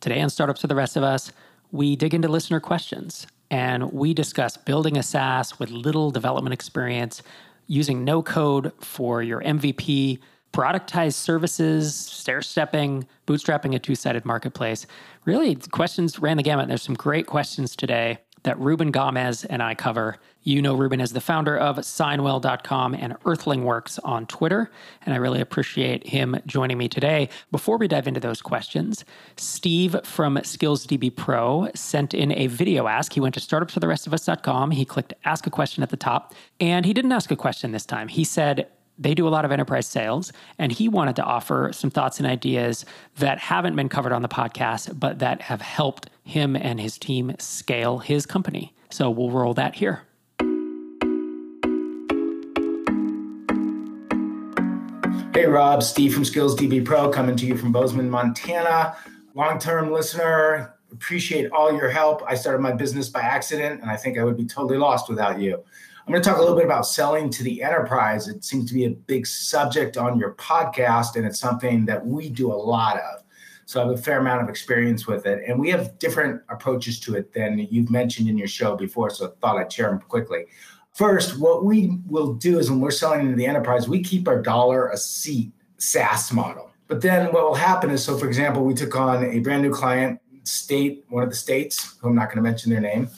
Today on Startups for the Rest of Us, we dig into listener questions and we discuss building a SaaS with little development experience, using no code for your MVP, productized services, stair stepping, bootstrapping a two sided marketplace. Really, questions ran the gamut. There's some great questions today that Ruben Gamez and I cover. You know Ruben as the founder of Signwell.com and EarthlingWorks on Twitter, and I really appreciate him joining me today. Before we dive into those questions, Steve from SkillsDB Pro sent in a video ask. He went to startupsfortherestofus.com. He clicked ask a question at the top, and he didn't ask a question this time. He said, they do a lot of enterprise sales, and he wanted to offer some thoughts and ideas that haven't been covered on the podcast, but that have helped him and his team scale his company. So we'll roll that here. Hey, Rob, Steve from SkillsDB Pro coming to you from Bozeman, Montana. Long term listener, appreciate all your help. I started my business by accident, and I think I would be totally lost without you. I'm going to talk a little bit about selling to the enterprise. It seems to be a big subject on your podcast, and it's something that we do a lot of. So I have a fair amount of experience with it. And we have different approaches to it than you've mentioned in your show before. So I thought I'd share them quickly. First, what we will do is when we're selling to the enterprise, we keep our dollar a seat SaaS model. But then what will happen is so, for example, we took on a brand new client, state, one of the states, who I'm not going to mention their name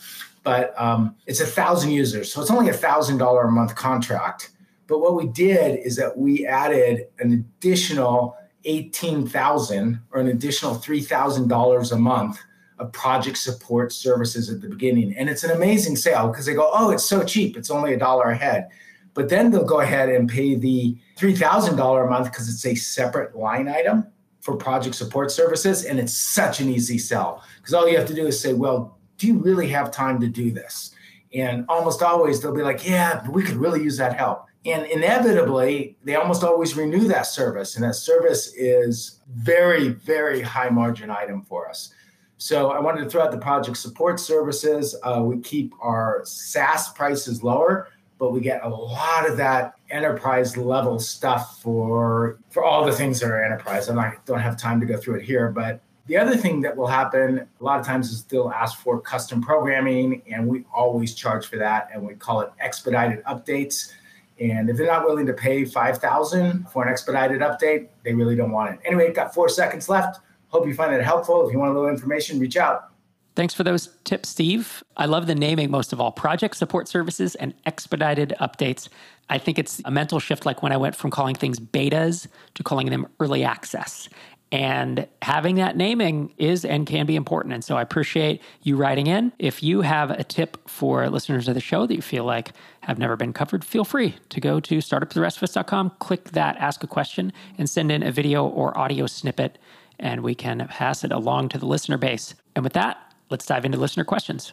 but um, it's a thousand users. So it's only a thousand dollar a month contract. But what we did is that we added an additional 18,000 or an additional $3,000 a month of project support services at the beginning. And it's an amazing sale because they go, oh, it's so cheap. It's only a dollar a head. But then they'll go ahead and pay the $3,000 a month because it's a separate line item for project support services. And it's such an easy sell because all you have to do is say, well, do you really have time to do this? And almost always they'll be like, yeah, we could really use that help. And inevitably, they almost always renew that service. And that service is very, very high margin item for us. So I wanted to throw out the project support services. Uh, we keep our SaaS prices lower, but we get a lot of that enterprise level stuff for for all the things that are enterprise. I don't have time to go through it here, but the other thing that will happen a lot of times is they'll ask for custom programming, and we always charge for that, and we call it expedited updates. And if they're not willing to pay five thousand for an expedited update, they really don't want it. Anyway, got four seconds left. Hope you find that helpful. If you want a little information, reach out. Thanks for those tips, Steve. I love the naming most of all project support services and expedited updates. I think it's a mental shift like when I went from calling things betas to calling them early access. And having that naming is and can be important. And so I appreciate you writing in. If you have a tip for listeners of the show that you feel like have never been covered, feel free to go to startuptherestofus.com, click that ask a question, and send in a video or audio snippet, and we can pass it along to the listener base. And with that, let's dive into listener questions.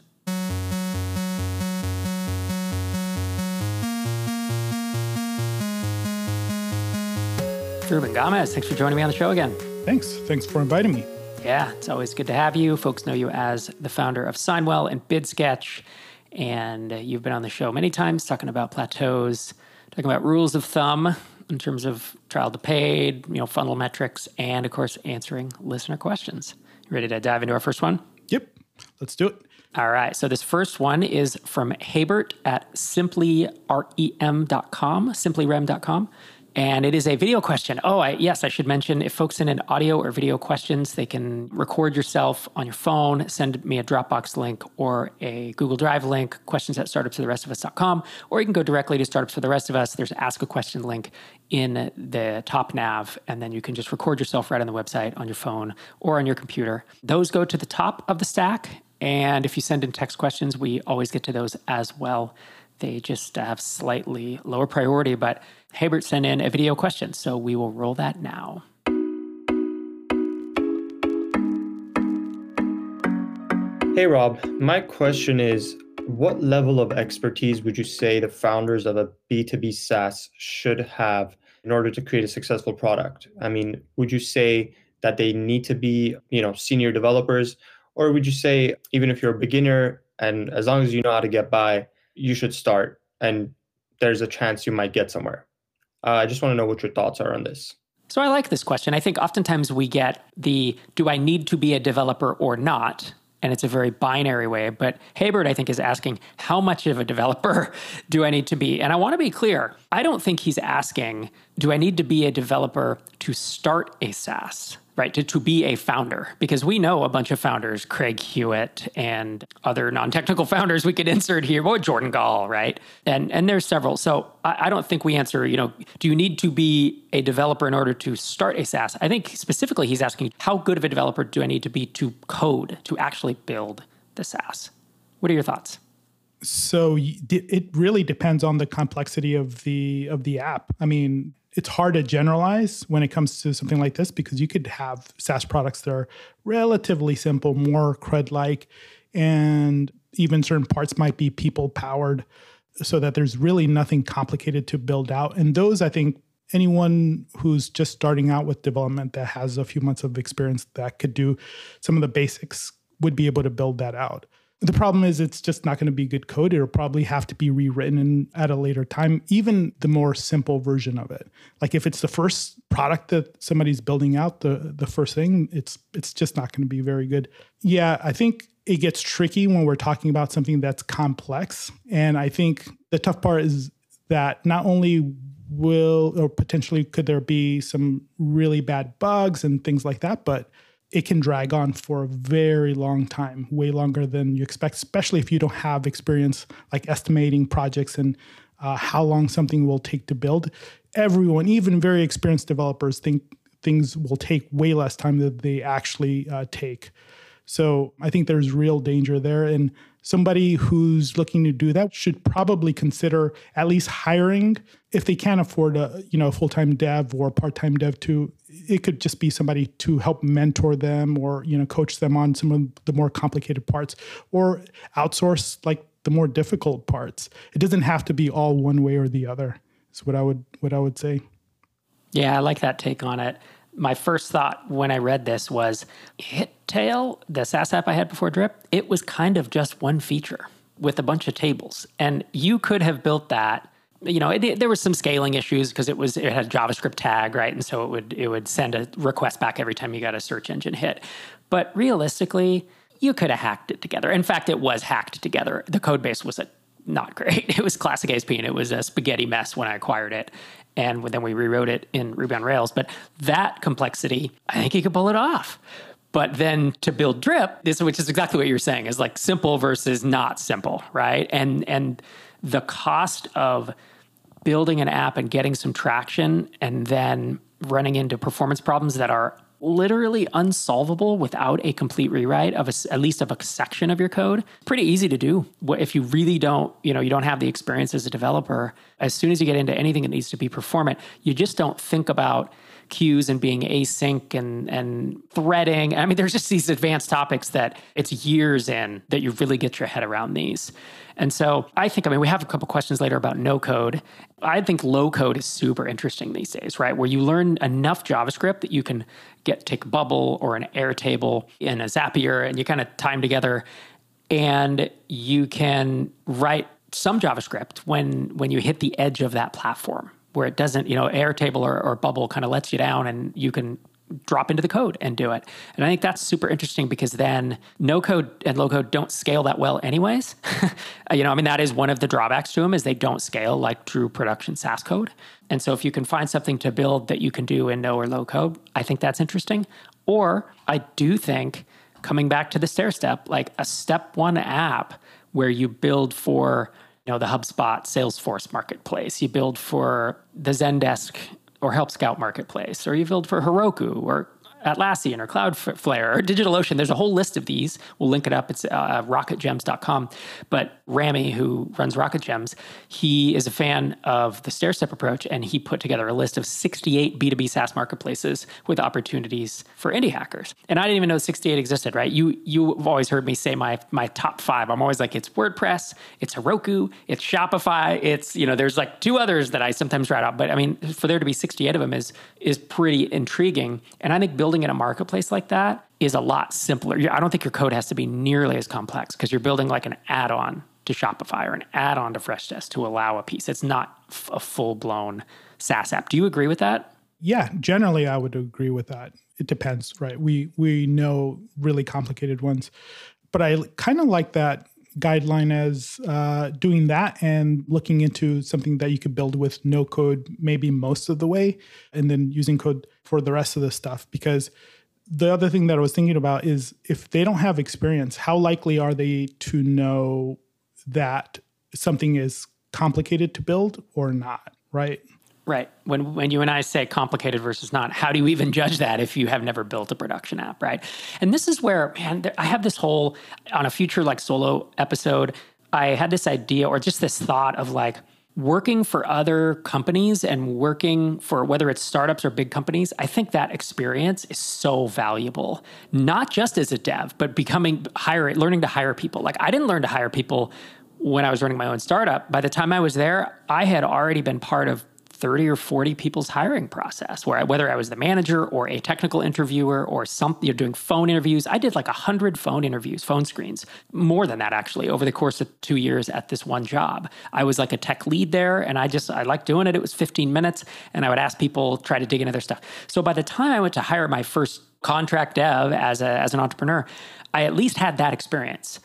Ruben Gamez, thanks for joining me on the show again. Thanks. Thanks for inviting me. Yeah, it's always good to have you. Folks know you as the founder of Signwell and BidSketch, and you've been on the show many times talking about plateaus, talking about rules of thumb in terms of trial to paid, you know, funnel metrics, and of course, answering listener questions. You ready to dive into our first one? Yep, let's do it. All right. So this first one is from Habert at simplyrem.com, simplyrem.com. And it is a video question. Oh, I, yes, I should mention if folks send in audio or video questions, they can record yourself on your phone, send me a Dropbox link or a Google Drive link, questions at startupsfortherestofus.com, or you can go directly to Startups for the Rest of Us. There's Ask a Question link in the top nav, and then you can just record yourself right on the website on your phone or on your computer. Those go to the top of the stack. And if you send in text questions, we always get to those as well. They just have slightly lower priority, but Habert sent in a video question, so we will roll that now. Hey Rob, my question is what level of expertise would you say the founders of a B2B SaaS should have in order to create a successful product? I mean, would you say that they need to be, you know, senior developers or would you say even if you're a beginner and as long as you know how to get by, you should start and there's a chance you might get somewhere? Uh, I just want to know what your thoughts are on this. So I like this question. I think oftentimes we get the do I need to be a developer or not? and it's a very binary way. But Haybert, I think, is asking how much of a developer do I need to be? And I want to be clear I don't think he's asking, do I need to be a developer to start a SaaS? Right? To, to be a founder, because we know a bunch of founders, Craig Hewitt and other non-technical founders we could insert here, or Jordan Gal right? And and there's several. So I, I don't think we answer, you know, do you need to be a developer in order to start a SaaS? I think specifically he's asking, how good of a developer do I need to be to code, to actually build the SaaS? What are your thoughts? so it really depends on the complexity of the of the app i mean it's hard to generalize when it comes to something like this because you could have SaaS products that are relatively simple, more CRUD like, and even certain parts might be people powered so that there's really nothing complicated to build out. And those, I think, anyone who's just starting out with development that has a few months of experience that could do some of the basics would be able to build that out. The problem is it's just not going to be good code. It'll probably have to be rewritten at a later time, even the more simple version of it. Like if it's the first product that somebody's building out, the the first thing, it's it's just not going to be very good. Yeah, I think it gets tricky when we're talking about something that's complex. And I think the tough part is that not only will or potentially could there be some really bad bugs and things like that, but it can drag on for a very long time, way longer than you expect, especially if you don't have experience like estimating projects and uh, how long something will take to build. Everyone, even very experienced developers, think things will take way less time than they actually uh, take. So I think there's real danger there. And somebody who's looking to do that should probably consider at least hiring if they can't afford a you know full-time dev or part-time dev to it could just be somebody to help mentor them or you know coach them on some of the more complicated parts or outsource like the more difficult parts. It doesn't have to be all one way or the other is what i would what i would say. Yeah i like that take on it my first thought when I read this was Hit Tail, the SaaS app I had before Drip, it was kind of just one feature with a bunch of tables. And you could have built that. You know, it, there was some scaling issues because it was it had a JavaScript tag, right? And so it would it would send a request back every time you got a search engine hit. But realistically, you could have hacked it together. In fact, it was hacked together. The code base was a not great. It was classic ASP and it was a spaghetti mess when I acquired it and then we rewrote it in Ruby on Rails. But that complexity, I think you could pull it off. But then to build drip, this which is exactly what you're saying, is like simple versus not simple, right? And and the cost of building an app and getting some traction and then running into performance problems that are literally unsolvable without a complete rewrite of a, at least of a section of your code. Pretty easy to do. If you really don't, you know, you don't have the experience as a developer, as soon as you get into anything that needs to be performant, you just don't think about queues and being async and and threading. I mean, there's just these advanced topics that it's years in that you really get your head around these. And so I think, I mean, we have a couple questions later about no code. I think low code is super interesting these days, right? Where you learn enough JavaScript that you can get take Bubble or an Airtable in a Zapier and you kind of them together and you can write some JavaScript when when you hit the edge of that platform where it doesn't, you know, Airtable or, or Bubble kind of lets you down and you can drop into the code and do it. And I think that's super interesting because then no code and low code don't scale that well anyways. you know, I mean that is one of the drawbacks to them is they don't scale like true production SaaS code. And so if you can find something to build that you can do in no or low code, I think that's interesting. Or I do think coming back to the stair step, like a step 1 app where you build for know the HubSpot Salesforce marketplace, you build for the Zendesk or Help Scout Marketplace, or you build for Heroku or Atlassian or Cloudflare or DigitalOcean. There's a whole list of these. We'll link it up. It's uh, rocketgems.com. But Rami, who runs RocketGems, he is a fan of the stair step approach, and he put together a list of 68 B2B SaaS marketplaces with opportunities for indie hackers. And I didn't even know 68 existed, right? You you've always heard me say my my top five. I'm always like, it's WordPress, it's Heroku, it's Shopify, it's you know, there's like two others that I sometimes write out. But I mean, for there to be 68 of them is is pretty intriguing. And I think building building in a marketplace like that is a lot simpler. I don't think your code has to be nearly as complex because you're building like an add on to Shopify or an add on to Freshdesk to allow a piece. It's not a full blown SaaS app. Do you agree with that? Yeah, generally I would agree with that. It depends, right? We we know really complicated ones, but I kind of like that guideline as uh, doing that and looking into something that you could build with no code maybe most of the way and then using code for the rest of the stuff because the other thing that I was thinking about is if they don't have experience, how likely are they to know that something is complicated to build or not, right? Right. When when you and I say complicated versus not, how do you even judge that if you have never built a production app, right? And this is where, man, I have this whole on a future like solo episode, I had this idea or just this thought of like working for other companies and working for whether it's startups or big companies, I think that experience is so valuable. Not just as a dev, but becoming hire learning to hire people. Like I didn't learn to hire people when I was running my own startup. By the time I was there, I had already been part of 30 or 40 people's hiring process where I, whether I was the manager or a technical interviewer or something you're doing phone interviews I did like 100 phone interviews phone screens more than that actually over the course of 2 years at this one job. I was like a tech lead there and I just I liked doing it. It was 15 minutes and I would ask people try to dig into their stuff. So by the time I went to hire my first contract dev as a, as an entrepreneur I at least had that experience.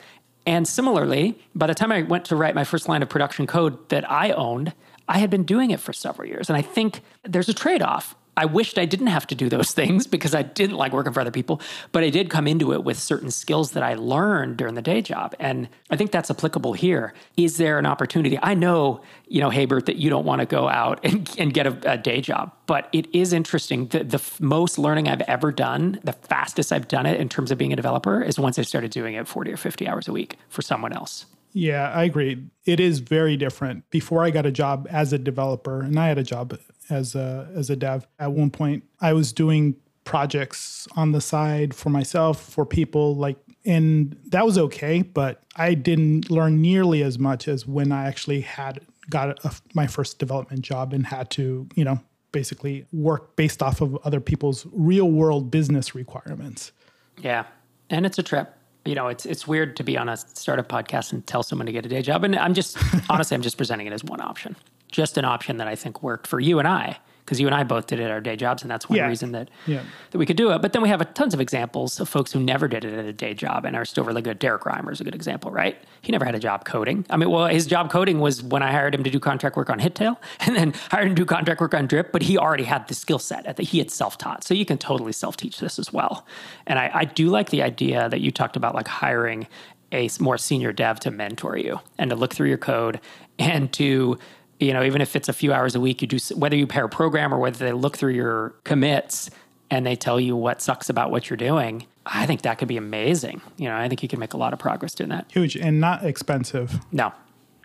And similarly, by the time I went to write my first line of production code that I owned, I had been doing it for several years. And I think there's a trade off. I wished I didn't have to do those things because I didn't like working for other people, but I did come into it with certain skills that I learned during the day job. And I think that's applicable here. Is there an opportunity? I know, you know, Haybert, that you don't want to go out and, and get a, a, day job, but it is interesting. The, the f- most learning I've ever done, the fastest I've done it in terms of being a developer, is once I started doing it 40 or 50 hours a week for someone else. Yeah, I agree. It is very different. Before I got a job as a developer, and I had a job as a as a dev at one point, I was doing projects on the side for myself for people like and that was okay but i didn't learn nearly as much as when i actually had got a, my first development job and had to you know basically work based off of other people's real world business requirements yeah and it's a trip you know, it's it's weird to be on a startup podcast and tell someone to get a day job. And I'm just honestly, I'm just presenting it as one option, just an option that I think worked for you and I because you and I both did it at our day jobs, and that's one yeah. reason that yeah. that we could do it. But then we have a, tons of examples of folks who never did it at a day job and are still really good. Derrick Reimer is a good example, right? He never had a job coding. I mean, well, his job coding was when I hired him to do contract work on Hittail, and then hired him to do contract work on Drip. But he already had the skill set that he had self taught, so you can totally self teach this as well. And I, I do like the idea that you talked about, like hiring a more senior dev to mentor you and to look through your code and to you know, even if it's a few hours a week, you do whether you pair a program or whether they look through your commits and they tell you what sucks about what you're doing. I think that could be amazing. You know, I think you can make a lot of progress doing that. Huge and not expensive. No.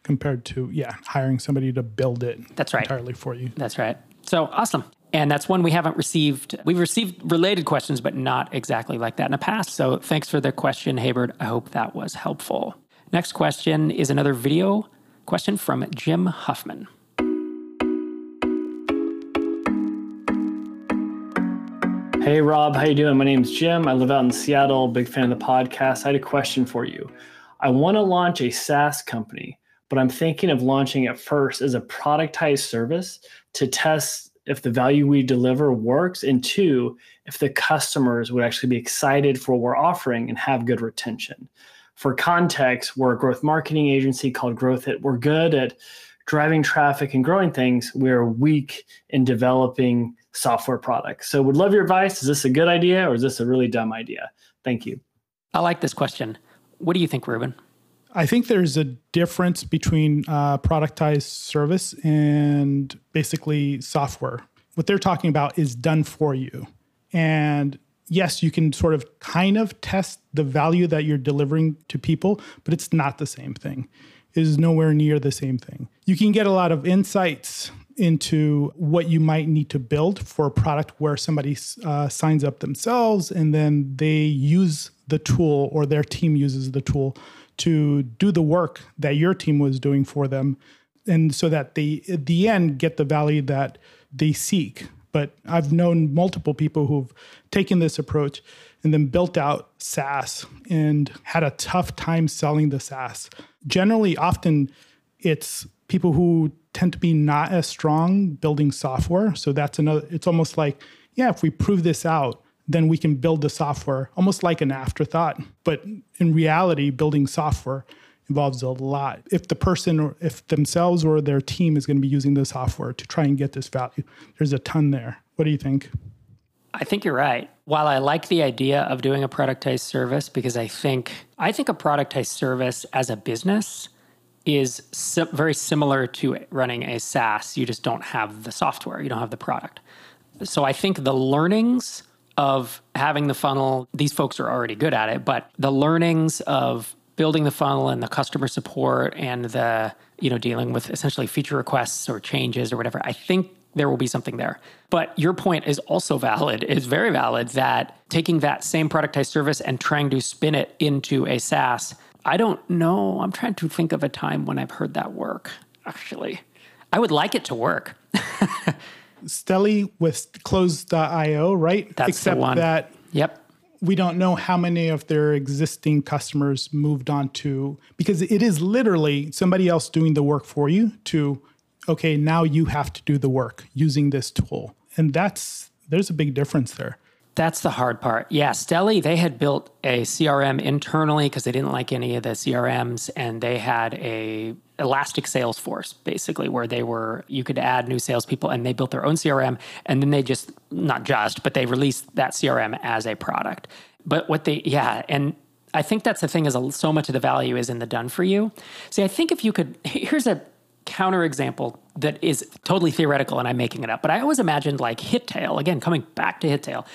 Compared to yeah, hiring somebody to build it. That's right. Entirely for you. That's right. So awesome. And that's one we haven't received. We've received related questions, but not exactly like that in the past. So thanks for the question, Haybert. I hope that was helpful. Next question is another video Question from Jim Huffman. Hey Rob, how you doing? My name's Jim. I live out in Seattle. Big fan of the podcast. I had a question for you. I want to launch a SaaS company, but I'm thinking of launching it first as a productized service to test if the value we deliver works, and two, if the customers would actually be excited for what we're offering and have good retention for context, we're a growth marketing agency called Growth It. We're good at driving traffic and growing things. We're weak in developing software products. So, would love your advice. Is this a good idea or is this a really dumb idea? Thank you. I like this question. What do you think, Ruben? I think there's a difference between uh, productized service and basically software. What they're talking about is done for you. And yes, you can sort of kind of test the value that you're delivering to people, but it's not the same thing. It is nowhere near the same thing. You can get a lot of insights into what you might need to build for a product where somebody uh, signs up themselves and then they use the tool or their team uses the tool to do the work that your team was doing for them and so that they at the end get the value that they seek but I've known multiple people who've taken this approach and then built out SaaS and had a tough time selling the SaaS. Generally, often it's people who tend to be not as strong building software. So that's another, it's almost like, yeah, if we prove this out, then we can build the software almost like an afterthought. But in reality, building software involves a lot. If the person or if themselves or their team is going to be using the software to try and get this value, there's a ton there. What do you think? I think you're right. While I like the idea of doing a productized service because I think I think a productized service as a business is very similar to running a SaaS. You just don't have the software, you don't have the product. So I think the learnings of having the funnel, these folks are already good at it, but the learnings of building the funnel and the customer support and the, you know, dealing with essentially feature requests or changes or whatever, I think there will be something there. But your point is also valid, is very valid that taking that same productized service and trying to spin it into a SaaS I don't know. I'm trying to think of a time when I've heard that work, actually. I would like it to work. Steli with close.io, right? That's Except the one. that Yep. We don't know how many of their existing customers moved on to because it is literally somebody else doing the work for you to okay now you have to do the work using this tool and that's there's a big difference there That's the hard part. Yeah, Steli, they had built a CRM internally because they didn't like any of the CRMs, and they had a elastic sales force basically where they were you could add new salespeople and they built their own CRM and then they just not just but they released that CRM as a product. But what they yeah, and I think that's the thing is a, so much of the value is in the done for you. See, I think if you could here's a counter example that is totally theoretical and I'm making it up, but I always imagined like HitTail, again, coming back to HitTail,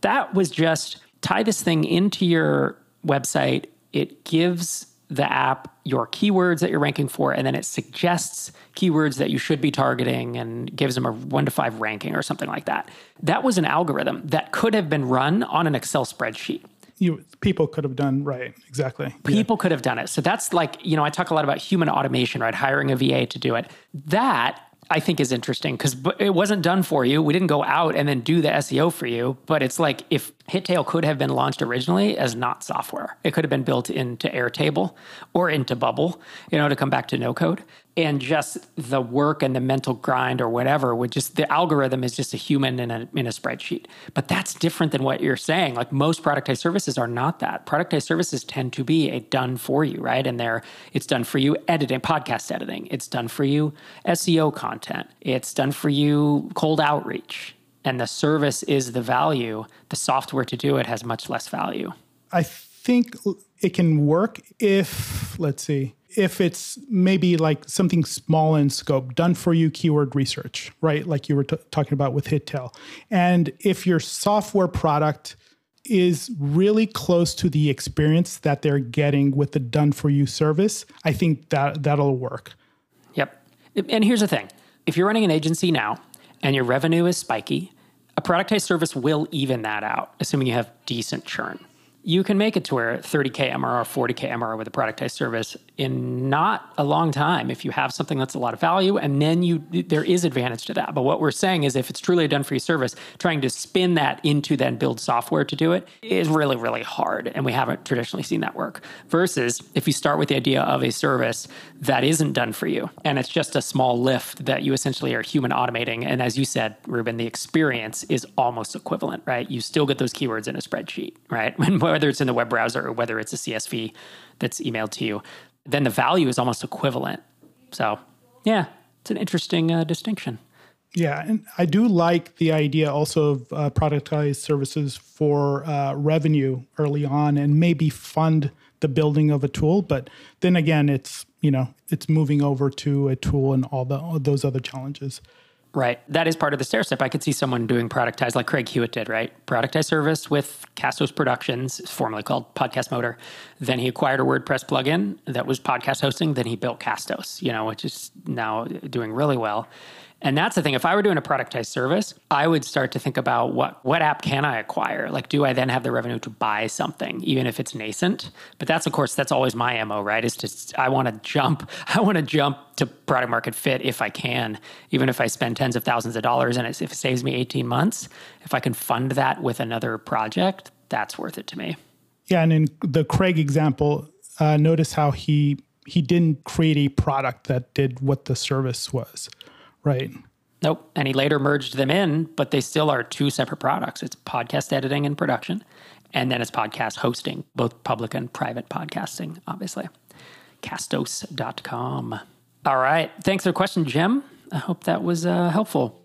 that was just tie this thing into your website. It gives the app your keywords that you're ranking for, and then it suggests keywords that you should be targeting and gives them a one to five ranking or something like that. That was an algorithm that could have been run on an Excel spreadsheet. You people could have done right exactly. People could have done it. So that's like you know i talk a lot about human automation right hiring a va to do it. That i think is interesting because it wasn't done for you. We didn't go out and then do the seo for you but it's like if hittail could have been launched originally as not software. It could have been built into airtable or into bubble you know to come back to no code. And just the work and the mental grind or whatever would just the algorithm is just a human in a in a spreadsheet. But that's different than what you're saying. Like most productized services are not that. Productized services tend to be a done for you right? And there it's done for you editing podcast editing. It's done for you seo content. It's done for you cold outreach and the service is the value the software to do it has much less value i think it can work if let's see if it's maybe like something small in scope, done for you keyword research, right? Like you were t- talking about with HitTail. And if your software product is really close to the experience that they're getting with the done for you service, I think that that'll work. Yep. And here's the thing if you're running an agency now and your revenue is spiky, a productized service will even that out, assuming you have decent churn. You can make it to where 30k MRR, 40k MRR with a productized service in not a long time if you have something that's a lot of value, and then you there is advantage to that. But what we're saying is, if it's truly a done for you service, trying to spin that into then build software to do it is really really hard, and we haven't traditionally seen that work. Versus if you start with the idea of a service that isn't done for you, and it's just a small lift that you essentially are human automating, and as you said, Ruben, the experience is almost equivalent, right? You still get those keywords in a spreadsheet, right? whether it's in the web browser or whether it's a CSV that's emailed to you, then the value is almost equivalent. So, yeah, it's an interesting uh, distinction. Yeah, and I do like the idea also of uh, productized services for uh, revenue early on, and maybe fund the building of a tool. But then again, it's you know it's moving over to a tool and all the all those other challenges. Right. That is part of the stair step. I could see someone doing productized like Craig Hewitt did, right? Productized service with Castos Productions, formerly called Podcast Motor. Then he acquired a WordPress plugin that was podcast hosting. Then he built Castos, you know, which is now doing really well. And that's the thing. If I were doing a productized service, I would start to think about what what app can I acquire? Like, do I then have the revenue to buy something, even if it's nascent? But that's of course that's always my mo, right? Is to I want to jump. I want to jump to product market fit if I can, even if I spend tens of thousands of dollars and if it saves me eighteen months. If I can fund that with another project, that's worth it to me. Yeah, and in the Craig example, uh, notice how he he didn't create a product that did what the service was, right? Nope. And he later merged them in, but they still are two separate products. It's podcast editing and production, and then it's podcast hosting, both public and private podcasting, obviously. Castos.com. All right. Thanks for the question, Jim. I hope that was uh, helpful.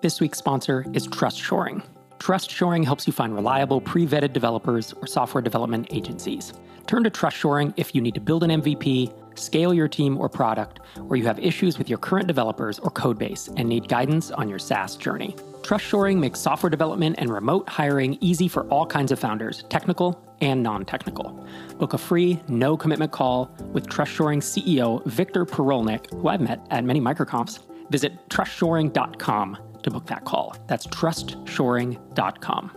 This week's sponsor is Trust Shoring. Trust Shoring helps you find reliable, pre vetted developers or software development agencies. Turn to Trust Shoring if you need to build an MVP, scale your team or product, or you have issues with your current developers or codebase and need guidance on your SaaS journey. Trust Shoring makes software development and remote hiring easy for all kinds of founders, technical and non technical. Book a free, no commitment call with Trust Shoring CEO Victor Purolnik, who I've met at many microconfs. Visit trustshoring.com to book that call. That's trustshoring.com.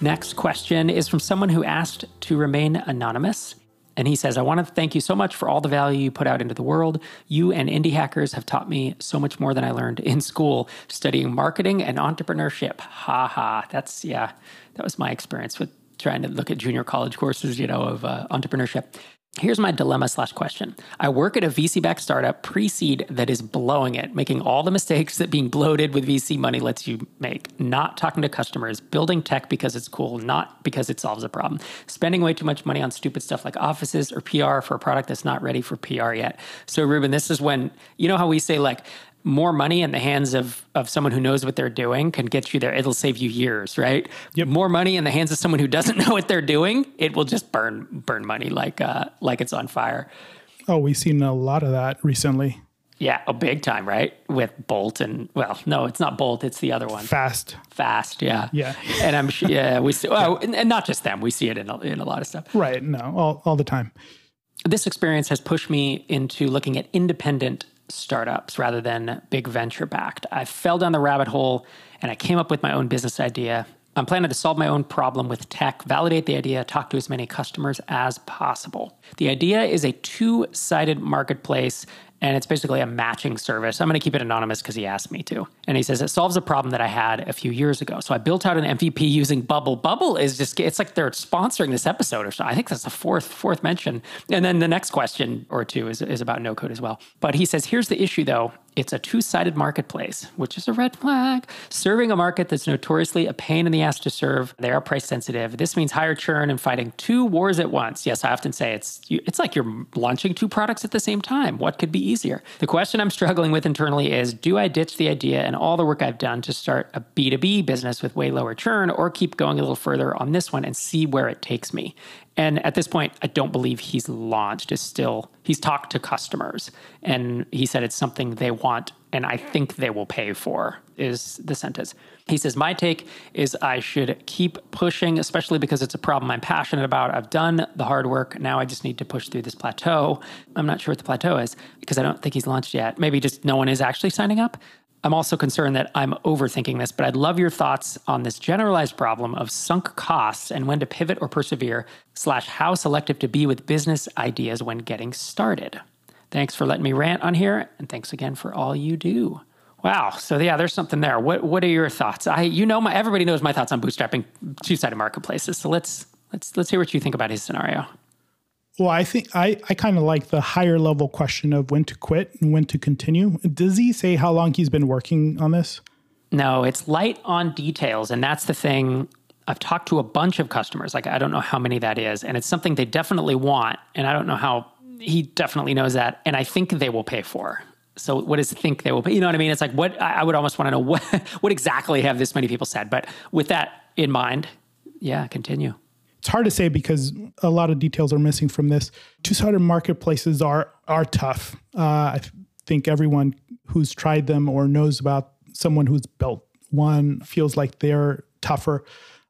Next question is from someone who asked to remain anonymous. And he says, I want to thank you so much for all the value you put out into the world. You and indie hackers have taught me so much more than I learned in school studying marketing and entrepreneurship. Ha ha. That's, yeah, that was my experience with trying to look at junior college courses, you know, of uh, entrepreneurship. Here's my dilemma slash question. I work at a VC backed startup pre seed that is blowing it, making all the mistakes that being bloated with VC money lets you make, not talking to customers, building tech because it's cool, not because it solves a problem, spending way too much money on stupid stuff like offices or PR for a product that's not ready for PR yet. So, Ruben, this is when, you know how we say, like, more money in the hands of of someone who knows what they're doing can get you there. It'll save you years, right? Yep. More money in the hands of someone who doesn't know what they're doing, it will just burn burn money like uh, like it's on fire. Oh, we've seen a lot of that recently. Yeah, a big time, right? With Bolt and well, no, it's not Bolt, it's the other one. Fast. Fast, yeah, Yeah. and I'm sure, yeah, we see, well, and, and not just them, we see it in a, in a lot of stuff. Right. No, all, all the time. This experience has pushed me into looking at independent startups rather than big venture backed. I fell down the rabbit hole and I came up with my own business idea. I'm planning to solve my own problem with tech, validate the idea, talk to as many customers as possible. The idea is a two sided marketplace and it's basically a matching service. I'm going to keep it anonymous because he asked me to. And he says it solves a problem that I had a few years ago. So I built out an MVP using Bubble. Bubble is just it's like they're sponsoring this episode or so. I think that's the fourth fourth mention. And then the next question or two is, is about no code as well. But he says here's the issue though. It's a two sided marketplace, which is a red flag. Serving a market that's notoriously a pain in the ass to serve. They are price sensitive. This means higher churn and fighting two wars at once. Yes, I often say it's it's like you're launching two products at the same time. What could be easier? The question I'm struggling with internally is do I ditch the idea and all the work I've done to start a B2B business with way lower churn or keep going a little further on this one and see where it takes me? And at this point, I don't believe he's launched. Is still he's talked to customers, and he said it's something they want, and I think they will pay for. Is the sentence? He says my take is I should keep pushing, especially because it's a problem I'm passionate about. I've done the hard work. Now I just need to push through this plateau. I'm not sure what the plateau is because I don't think he's launched yet. Maybe just no one is actually signing up. I'm also concerned that I'm overthinking this, but I'd love your thoughts on this generalized problem of sunk costs and when to pivot or persevere, slash, how selective to be with business ideas when getting started. Thanks for letting me rant on here, and thanks again for all you do. Wow. So yeah, there's something there. What what are your thoughts? I you know my everybody knows my thoughts on bootstrapping two-sided marketplaces. So let's let's let's hear what you think about his scenario. Well, I think I, I kind of like the higher level question of when to quit and when to continue. Does he say how long he's been working on this? No, it's light on details. And that's the thing. I've talked to a bunch of customers. Like, I don't know how many that is. And it's something they definitely want. And I don't know how he definitely knows that. And I think they will pay for. So, what does think they will pay? You know what I mean? It's like, what I would almost want to know what, what exactly have this many people said. But with that in mind, yeah, continue it's hard to say because a lot of details are missing from this. Two-sided marketplaces are are tough. Uh, I think everyone who's tried them or knows about someone who's built one feels like they're tougher.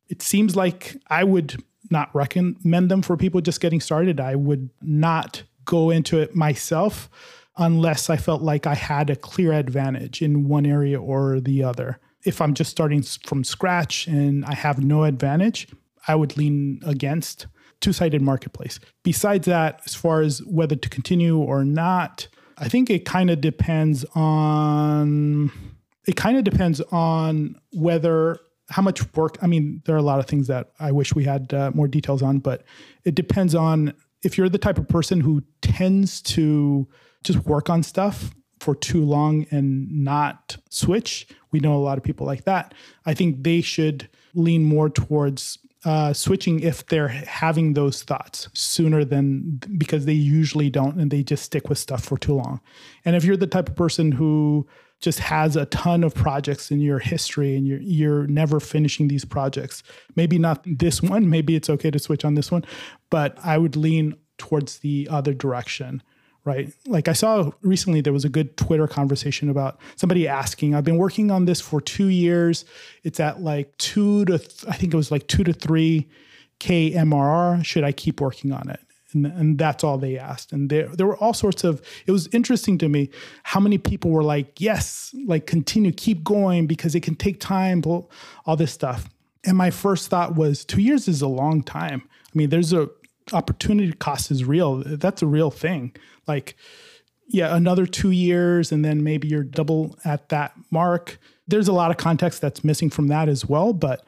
It seems like I would not recommend them for people just getting started. I would not go into it myself unless I felt like I had a clear advantage in one area or the other. If I'm just starting from scratch and I have no advantage, I would lean against two sided marketplace. Besides that, as far as whether to continue or not, I think it kind of depends on it kind of depends on whether how much work i mean there are a lot of things that i wish we had uh, more details on but it depends on if you're the type of person who tends to just work on stuff for too long and not switch we know a lot of people like that i think they should lean more towards uh, switching if they're having those thoughts sooner than because they usually don't and they just stick with stuff for too long and if you're the type of person who just has a ton of projects in your history and you're you're never finishing these projects. Maybe not this one, maybe it's okay to switch on this one, but I would lean towards the other direction, right? Like I saw recently there was a good Twitter conversation about somebody asking, I've been working on this for 2 years. It's at like 2 to th- I think it was like 2 to 3 K MRR. Should I keep working on it? and, and that's all they asked and there there were all sorts of it was interesting to me how many people were like yes like continue keep going because it can take time all this stuff and my first thought was 2 years is a long time i mean there's a opportunity cost is real that's a real thing like yeah another 2 years and then maybe you're double at that mark there's a lot of context that's missing from that as well but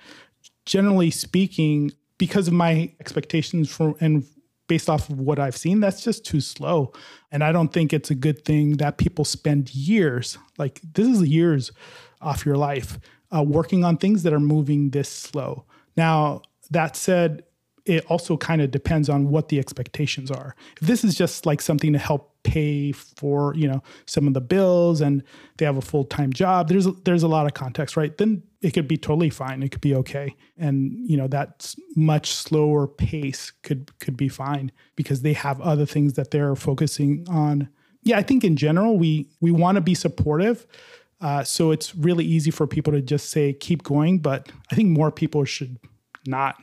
generally speaking because of my expectations for and based off of what I've seen, that's just too slow. And I don't think it's a good thing that people spend years, like this is years off your life, uh, working on things that are moving this slow. Now, that said, it also kind of depends on what the expectations are. If this is just like something to help pay for, you know, some of the bills and they have a full-time job, there's there's a lot of context, right? Then it could be totally fine. It could be okay. And, you know, that much slower pace could could be fine because they have other things that they're focusing on. Yeah, I think in general we we want to be supportive. Uh, so it's really easy for people to just say keep going, but I think more people should not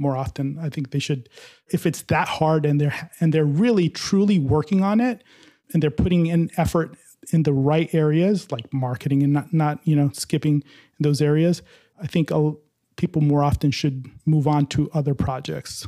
more often. I think they should, if it's that hard and they're and they're really truly working on it, and they're putting in effort in the right areas, like marketing and not not you know skipping those areas. I think people more often should move on to other projects.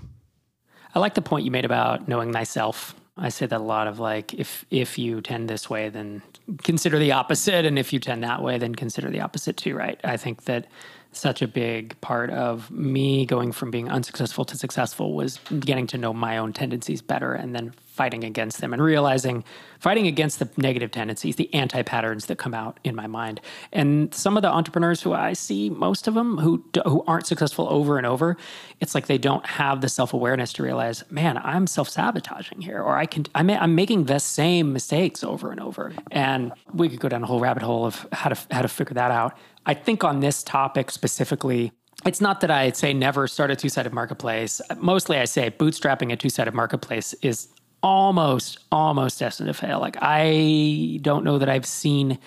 I like the point you made about knowing thyself. I say that a lot of like if if you tend this way, then consider the opposite, and if you tend that way, then consider the opposite too. Right? I think that such a big part of me going from being unsuccessful to successful was getting to know my own tendencies better and then fighting against them and realizing fighting against the negative tendencies, the anti patterns that come out in my mind. And some of the entrepreneurs who I see, most of them who who aren't successful over and over, it's like they don't have the self awareness to realize, man, I'm self sabotaging here, or I can I'm, I'm making the same mistakes over and over. And we could go down a whole rabbit hole of how to how to figure that out. I think on this topic specifically, it's not that I say never start a two sided marketplace. Mostly I say bootstrapping a two sided marketplace is almost, almost destined to fail. Like, I don't know that I've seen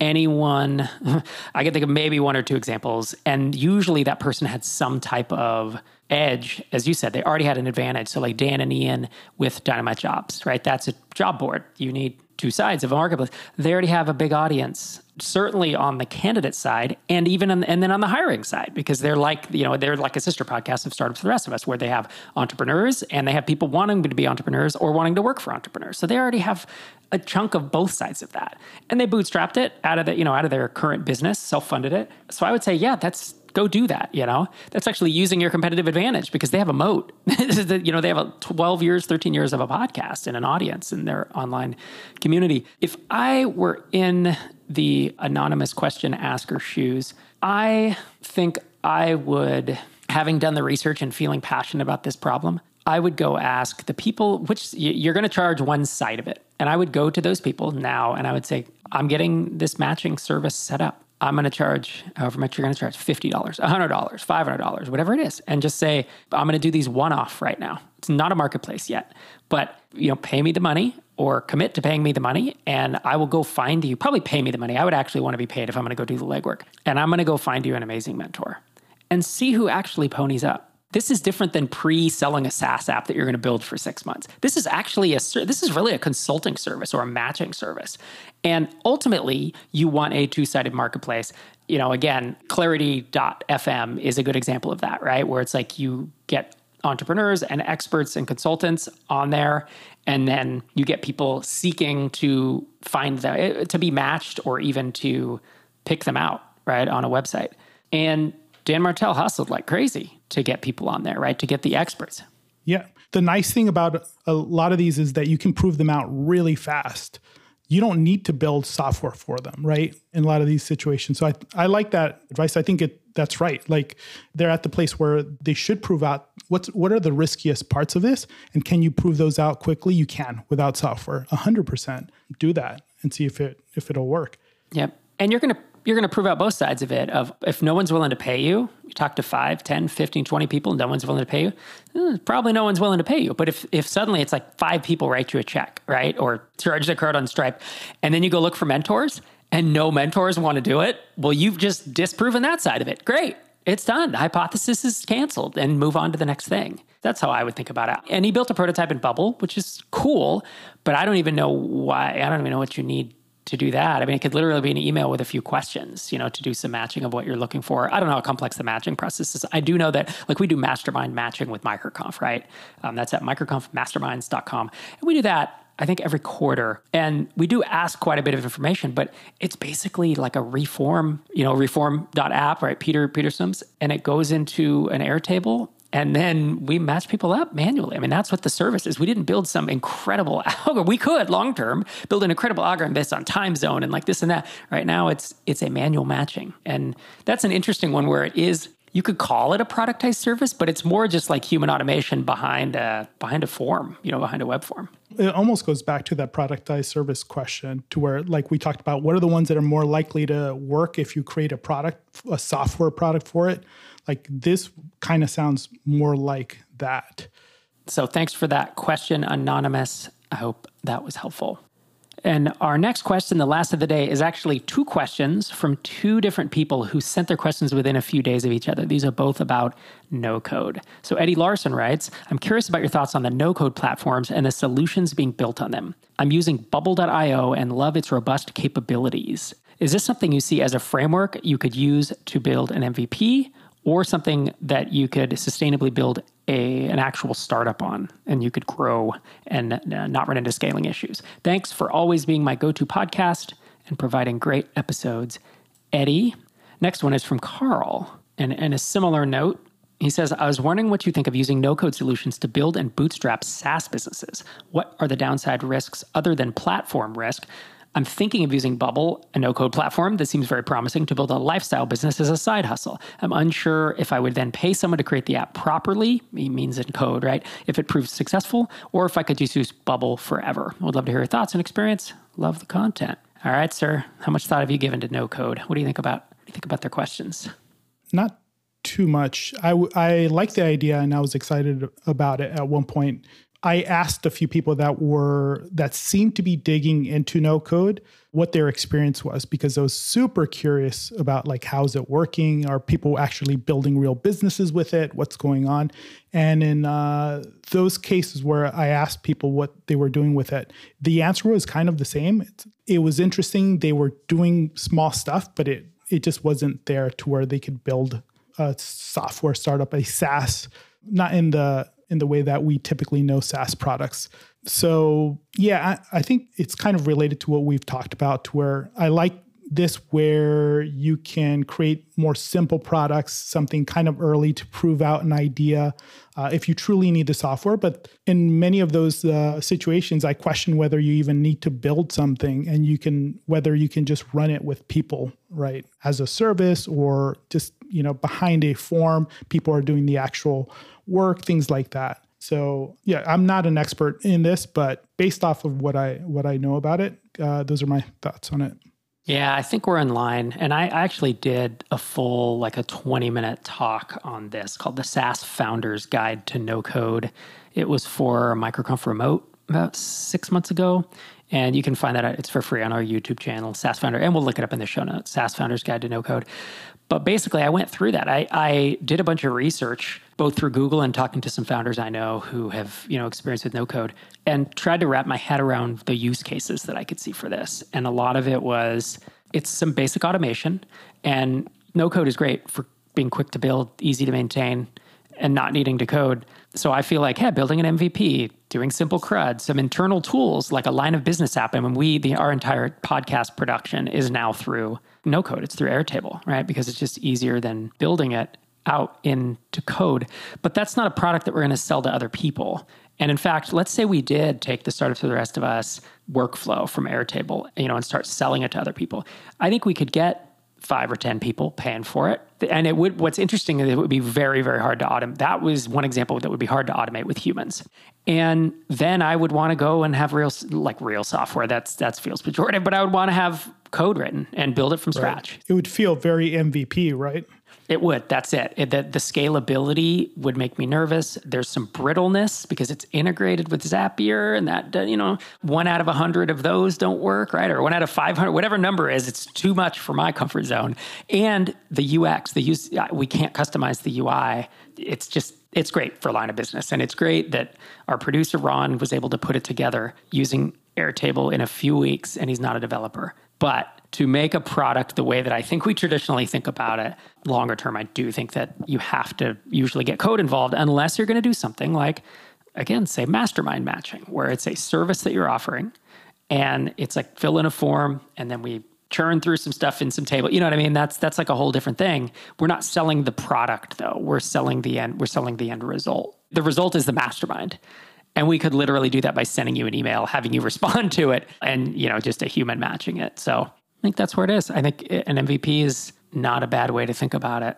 anyone, I can think of maybe one or two examples. And usually that person had some type of edge. As you said, they already had an advantage. So, like Dan and Ian with Dynamite Jobs, right? That's a job board. You need two sides of a marketplace. They already have a big audience certainly on the candidate side and even and then on the hiring side because they're like you know they're like a sister podcast of startups for the rest of us where they have entrepreneurs and they have people wanting to be entrepreneurs or wanting to work for entrepreneurs. So they already have a chunk of both sides of that. And they bootstrapped it out of the you know out of their current business self-funded it. So i would say yeah that's go do that you know? That's actually using your competitive advantage because they have a moat. You know they have a 12 years 13 years of a podcast and an audience in their online community. If i were in the anonymous question asker shoes i think i would having done the research and feeling passionate about this problem I would go ask the people, which you're going to charge one side of it. And I would go to those people now and I would say, I'm getting this matching service set up. I'm going to charge however much you're going to charge $50, $100, $500, whatever it is, and just say, I'm going to do these one off right now. It's not a marketplace yet, but you know, pay me the money or commit to paying me the money and I will go find you. Probably pay me the money. I would actually want to be paid if I'm going to go do the legwork. And I'm going to go find you an amazing mentor and see who actually ponies up. This is different than pre-selling a SaaS app that you're going to build for 6 months. This is actually a this is really a consulting service or a matching service. And ultimately, you want a two-sided marketplace. You know, again, clarity.fm is a good example of that, right? Where it's like you get entrepreneurs and experts and consultants on there and then you get people seeking to find them to be matched or even to pick them out right on a website and Dan Martell hustled like crazy to get people on there, right? To get the experts. Yeah. The nice thing about a lot of these is that you can prove them out really fast. You don't need to build software for them, right? In a lot of these situations. So I, I like that advice. I think it that's right. Like they're at the place where they should prove out what's what are the riskiest parts of this, and can you prove those out quickly? You can without software. hundred percent do that and see if it if it'll work. Yep. And you're gonna you're going to prove out both sides of it of if no one's willing to pay you you talk to 5 10 15 20 people and no one's willing to pay you eh, probably no one's willing to pay you but if if suddenly it's like five people write you a check right or charge the card on stripe and then you go look for mentors and no mentors want to do it well you've just disproven that side of it great it's done the hypothesis is canceled and move on to the next thing that's how I would think about it. And he built a prototype in Bubble, which is cool, but I don't even know why. I don't even know what you need to do that. I mean, it could literally be an email with a few questions, you know, to do some matching of what you're looking for. I don't know how complex the matching process is. I do know that, like, we do mastermind matching with Microconf, right? Um, that's at microconfmasterminds.com. And we do that I think every quarter. And we do ask quite a bit of information, but it's basically like a reform, you know, reform.app, right? Peter Peterson's, and it goes into an Airtable and then we match people up manually. I mean, that's what the service is. We didn't build some incredible algorithm. We could long term build an incredible algorithm based on time zone and like this and that. Right now, it's it's a manual matching, and that's an interesting one where it is. You could call it a productized service, but it's more just like human automation behind a behind a form, you know, behind a web form. It almost goes back to that productized service question, to where like we talked about, what are the ones that are more likely to work if you create a product, a software product for it like this kind of sounds more like that. So thanks for that question, Anonymous. I hope that was helpful. And our next question, the last of the day, is actually two questions from two different people who sent their questions within a few days of each other. These are both about no code. So Eddie Larson writes I'm curious about your thoughts on the no code platforms and the solutions being built on them. I'm using bubble.io and love its robust capabilities. Is this something you see as a framework you could use to build an MVP? or something that you could sustainably build a, an actual startup on and you could grow and uh, not run into scaling issues. Thanks for always being my go to podcast and providing great episodes. Eddie. Next one is from Carl. And, and a similar note, he says, I was wondering what you think of using no code solutions to build and bootstrap SaaS businesses. What are the downside risks other than platform risk? I'm thinking of using Bubble, a no code platform that seems very promising to build a lifestyle business as a side hustle. I'm unsure if I would then pay someone to create the app properly, it means in code, right? If it proves successful, or if I could just use Bubble forever. I would love to hear your thoughts and experience. Love the content. All right, sir. How much thought have you given to no code? What do you think about what do you think about their questions? Not too much. I, I like the idea and I was excited about it at one point I asked a few people that were that seemed to be digging into no code what their experience was because I was super curious about like how's it working? Are people actually building real businesses with it? What's going on? And in uh, those cases where I asked people what they were doing with it, the answer was kind of the same. It, it was interesting. They were doing small stuff, but it it just wasn't there to where they could build a software startup, a SaaS, not in the in the way that we typically know SaaS products. So, yeah, I, I, think it's kind of related to what we've talked about, to where I like this where you can create more simple products, something kind of early to prove out an idea uh, if you truly need the software. But in many of those uh, situations, I question whether you even need to build something and you can, whether you can just run it with people, right, as a service or just, you know, behind a form, people are doing the actual work, things like that. So yeah, I'm not an expert in this, but based off of what I what I know about it, uh, those are my thoughts on it. Yeah, I think we're in line. And I actually did a full, like a 20 minute talk on this called the SaaS Founders Guide to No Code. It was for MicroConf Remote about six months ago. And you can find that out. It's for free on our YouTube channel, SaaS Founder. And we'll look it up in the show notes, SaaS Founders Guide to No Code. But basically, I went through that. I, I did a bunch of research, both through Google and talking to some founders I know who have you know experience with no code, and tried to wrap my head around the use cases that I could see for this. And a lot of it was it's some basic automation, and no code is great for being quick to build, easy to maintain, and not needing to code. So I feel like, yeah, building an MVP, doing simple CRUD, some internal tools like a line of business app. I mean, we, the, our entire podcast production is now through no code. It's through Airtable, right? Because it's just easier than building it out into code. But that's not a product that we're going to sell to other people. And in fact, let's say we did take the startup for the rest of us workflow from Airtable, you know, and start selling it to other people. I think we could get five or 10 people paying for it. And it would, what's interesting is it would be very, very hard to automate. That was one example that would be hard to automate with humans. And then I would want to go and have real, like real software. That's, that feels pejorative, but I would want to have code written and build it from scratch. It would feel very MVP, right? It would. That's it. it the, the, scalability would make me nervous. There's some brittleness because it's integrated with Zapier, and that you know, one out of a hundred of those don't work, right? Or one out of five hundred, whatever number is, it's too much for my comfort zone. And the UX, the use, we can't customize the UI. It's just it's great for line of business, and it's great that our producer Ron was able to put it together using Airtable in a few weeks, and he's not a developer. But to make a product the way that I think we traditionally think about it, longer term, I do think that you have to usually get code involved unless you're going to do something like, again, say mastermind matching, where it's a service that you're offering and it's like fill in a form and then we churn through some stuff in some table. You know what I mean? That's that's like a whole different thing. We're not selling the product though. We're selling the end we're selling the end result. The result is the mastermind. And we could literally do that by sending you an email, having you respond to it, and you know, just a human matching it. So I think that's where it is. I think an MVP is not a bad way to think about it.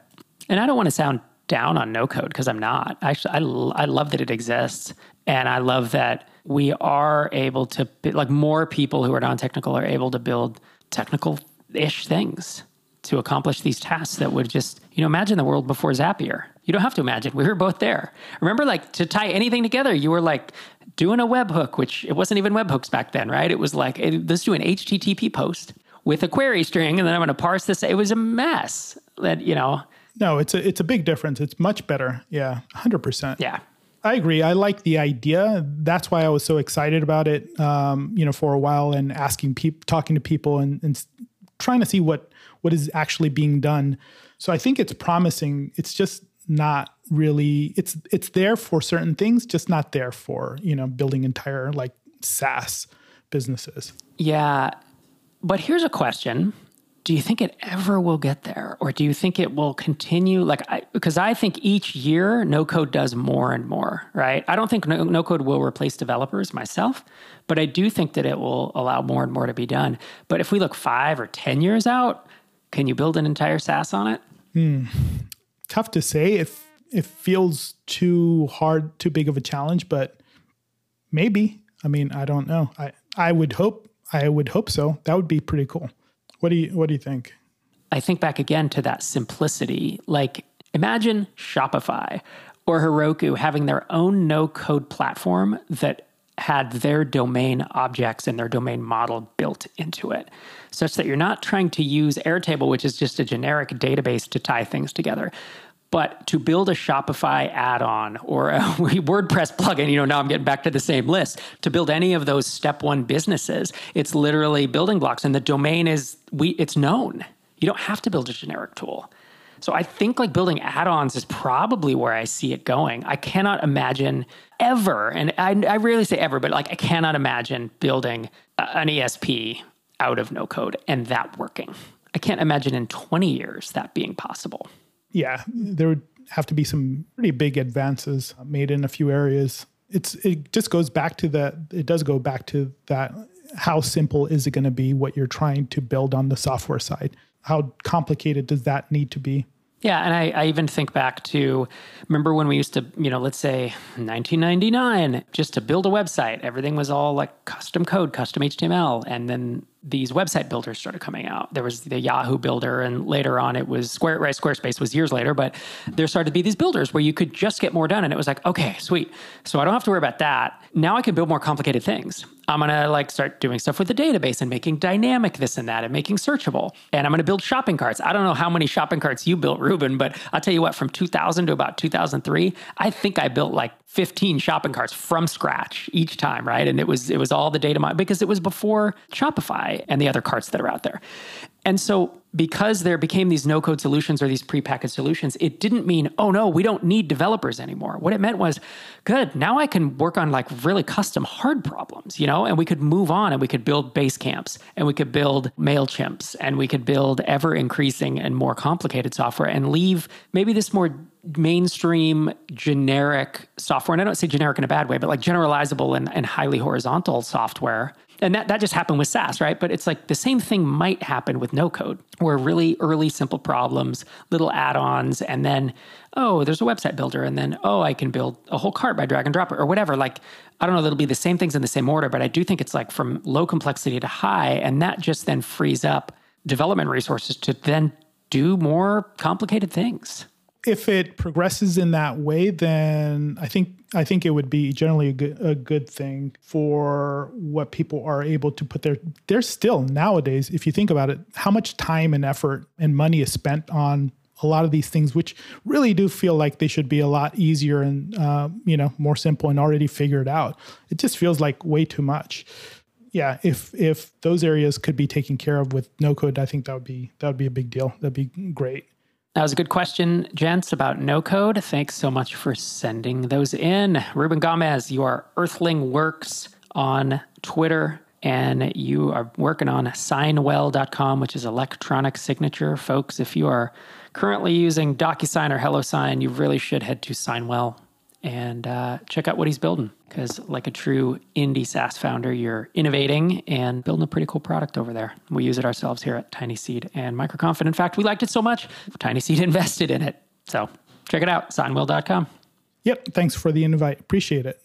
And I don't want to sound down on no code because I'm not. Actually, I, I love that it exists. And I love that we are able to, like, more people who are non technical are able to build technical ish things to accomplish these tasks that would just, you know, imagine the world before Zapier. You don't have to imagine. We were both there. Remember, like, to tie anything together, you were like doing a webhook, which it wasn't even webhooks back then, right? It was like, let's do an HTTP post with a query string and then I'm going to parse this. It was a mess that, you know. No, it's a, it's a big difference. It's much better. Yeah. 100%. Yeah. I agree. I like the idea. That's why I was so excited about it, um, you know, for a while and asking people, talking to people and, and trying to see what, what is actually being done. So I think it's promising. It's just not really, it's, it's there for certain things, just not there for, you know, building entire like SaaS businesses. Yeah. But here's a question. Do you think it ever will get there? Or do you think it will continue? Like, I, because I think each year no code does more and more, right? I don't think no, no code will replace developers myself, but I do think that it will allow more and more to be done. But if we look five or 10 years out, can you build an entire SaaS on it? Hmm. Tough to say. If it feels too hard, too big of a challenge, but maybe. I mean, I don't know. I, I would hope I would hope so. That would be pretty cool. What do you What do you think? I think back again to that simplicity. Like imagine Shopify or Heroku having their own no code platform that had their domain objects and their domain model built into it, such that you're not trying to use Airtable, which is just a generic database to tie things together. But to build a Shopify add-on or a WordPress plugin, you know, now I'm getting back to the same list. To build any of those step one businesses, it's literally building blocks, and the domain is we it's known. You don't have to build a generic tool. So I think like building add-ons is probably where I see it going. I cannot imagine ever, and I, I rarely say ever, but like I cannot imagine building an ESP out of no code and that working. I can't imagine in 20 years that being possible yeah, there would have to be some pretty big advances made in a few areas. It's it just goes back to that. It does go back to that. How simple is it going to be? What you're trying to build on the software side? How complicated does that need to be? Yeah, and I, I, even think back to remember when we used to, you know, let's say 1999, just to build a website, everything was all like custom code, custom HTML, and then these website builders started coming out. There was the Yahoo builder, and later on it was Square. Right, Squarespace was years later, but there started to be these builders where you could just get more done, and it was like, okay, sweet. So I don't have to worry about that. Now I can build more complicated things. I'm gonna like start doing stuff with the database and making dynamic this and that and making searchable. And I'm gonna build shopping carts. I don't know how many shopping carts you built, Ruben, but I'll tell you what, from 2000 to about 2003, I think I built like 15 shopping carts from scratch each time, right? And it was it was all the data because it was before Shopify and the other carts that are out there. And so, because there became these no code solutions or these prepackaged solutions, it didn't mean, oh no, we don't need developers anymore. What it meant was, good, now I can work on like really custom hard problems, you know, and we could move on and we could build Basecamps and we could build MailChimps and we could build ever increasing and more complicated software and leave maybe this more mainstream generic software. And I don't say generic in a bad way, but like generalizable and, and highly horizontal software and that, that just happened with SaaS, right? But it's like the same thing might happen with no code, where really early simple problems, little add ons, and then, oh, there's a website builder, and then, oh, I can build a whole cart by drag and drop or whatever. Like, I don't know it'll be the same things in the same order, but I do think it's like from low complexity to high. And that just then frees up development resources to then do more complicated things if it progresses in that way, then I think I think it would be generally a good, a good thing for what people are able to put their. There's still nowadays, if you think about it, how much time and effort and money is spent on a lot of these things, which really do feel like they should be a lot easier and uh, you know more simple and already figured out. It just feels like way too much. Yeah, if if those areas could be taken care of with no code, I think that would be that would be a big deal. That'd be great. That was a good question, gents, about no code. Thanks so much for sending those in. Ruben Gamez, you are Earthling Works on Twitter, and you are working on signwell.com, which is electronic signature. Folks, if you are currently using DocuSign or HelloSign, you really should head to Signwell and uh, check out what he's building. Because, like a true indie SaaS founder, you're innovating and building a pretty cool product over there. We use it ourselves here at Tiny Seed and MicroConf. In fact, we liked it so much, Tiny Seed invested in it. So check it out, signwell.com. Yep. Thanks for the invite. Appreciate it.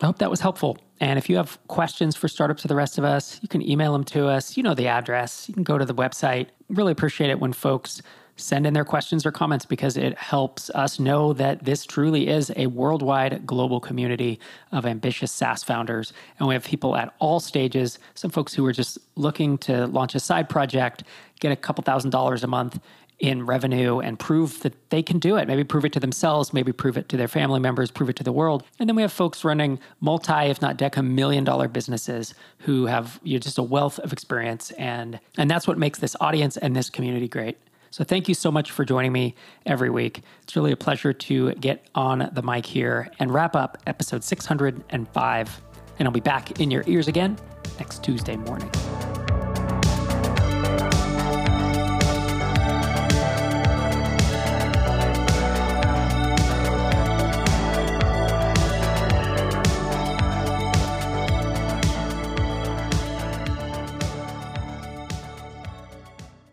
I hope that was helpful. And if you have questions for Startups for the Rest of Us, you can email them to us. You know the address. You can go to the website. Really appreciate it when folks send in their questions or comments because it helps us know that this truly is a worldwide global community of ambitious SaaS founders. And we have people at all stages, some folks who are just looking to launch a side project, get a couple thousand dollars a month in revenue and prove that they can do it. Maybe prove it to themselves, maybe prove it to their family members, prove it to the world. And then we have folks running multi, if not deca million dollar businesses who have you know, just a wealth of experience. And, and that's what makes this audience and this community great. So thank you so much for joining me every week. It's really a pleasure to get on the mic here and wrap up episode 605. And I'll be back in your ears again next Tuesday morning.